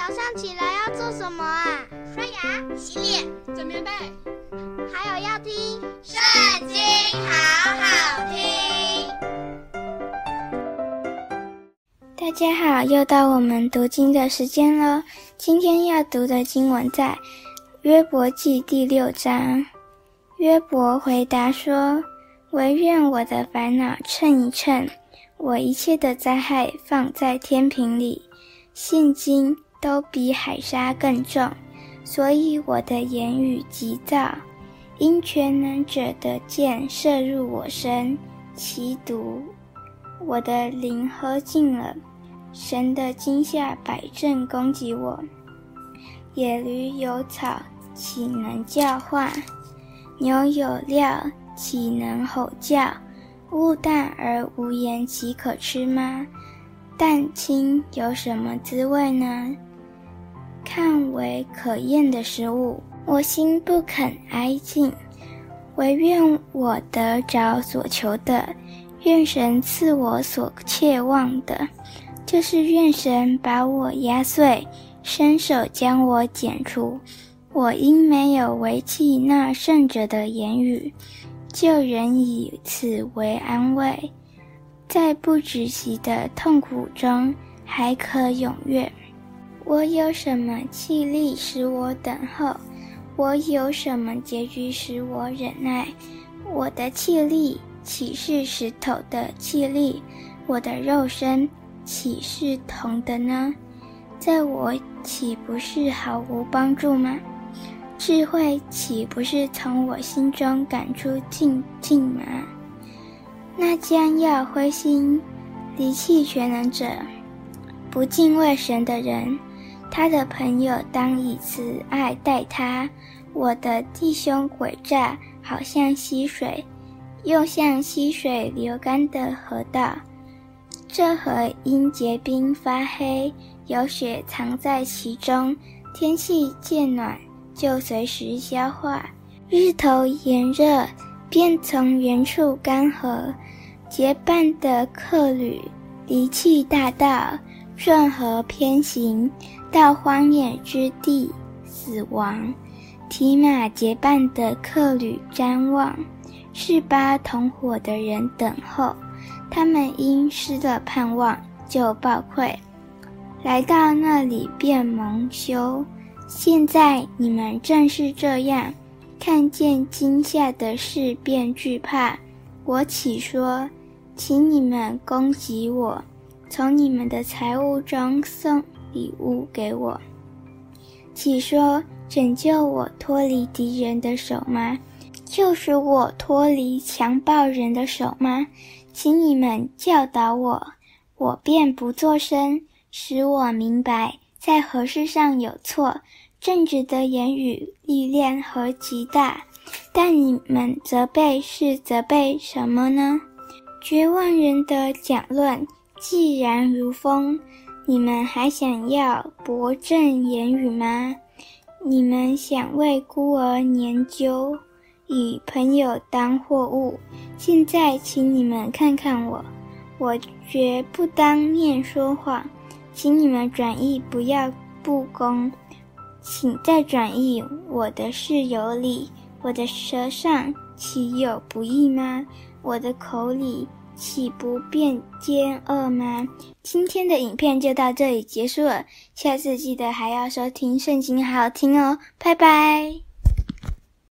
早上起来要做什么啊？刷牙、洗脸、整棉被，还有要听《圣经》，好好听。大家好，又到我们读经的时间了。今天要读的经文在约伯记第六章。约伯回答说：“惟愿我的烦恼称一称，我一切的灾害放在天平里，现今。”都比海沙更重，所以我的言语急躁，因全能者的箭射入我身，其毒，我的灵喝尽了。神的惊吓摆阵攻击我，野驴有草，岂能叫唤？牛有料，岂能吼叫？物淡而无盐，岂可吃吗？蛋清有什么滋味呢？为可厌的食物，我心不肯挨近。惟愿我得着所求的，愿神赐我所切望的，就是愿神把我压碎，伸手将我剪除。我因没有违弃那圣者的言语，就仍以此为安慰，在不止息的痛苦中还可踊跃。我有什么气力使我等候？我有什么结局使我忍耐？我的气力岂是石头的气力？我的肉身岂是铜的呢？在我岂不是毫无帮助吗？智慧岂不是从我心中赶出净尽吗？那将要灰心离弃全能者，不敬畏神的人。他的朋友当以慈爱待他。我的弟兄诡诈，好像溪水，又像溪水流干的河道。这河因结冰发黑，有雪藏在其中。天气渐暖，就随时消化。日头炎热，便从原处干涸。结伴的客旅离弃大道，顺河偏行。到荒野之地死亡，提马结伴的客旅瞻望，是巴同伙的人等候，他们因失了盼望，就抱愧，来到那里便蒙羞。现在你们正是这样，看见惊吓的事便惧怕。我岂说，请你们攻击我，从你们的财物中送。礼物给我，请说拯救我脱离敌人的手吗？救赎我脱离强暴人的手吗？请你们教导我，我便不作声，使我明白在何事上有错。正直的言语力量何极大！但你们责备是责备什么呢？绝望人的讲论既然如风。你们还想要博正言语吗？你们想为孤儿研究，以朋友当货物。现在，请你们看看我，我绝不当面说谎。请你们转意，不要不公。请再转意，我的事有理，我的舌上岂有不义吗？我的口里。岂不变奸恶吗？今天的影片就到这里结束了，下次记得还要收听圣经，好好听哦，拜拜。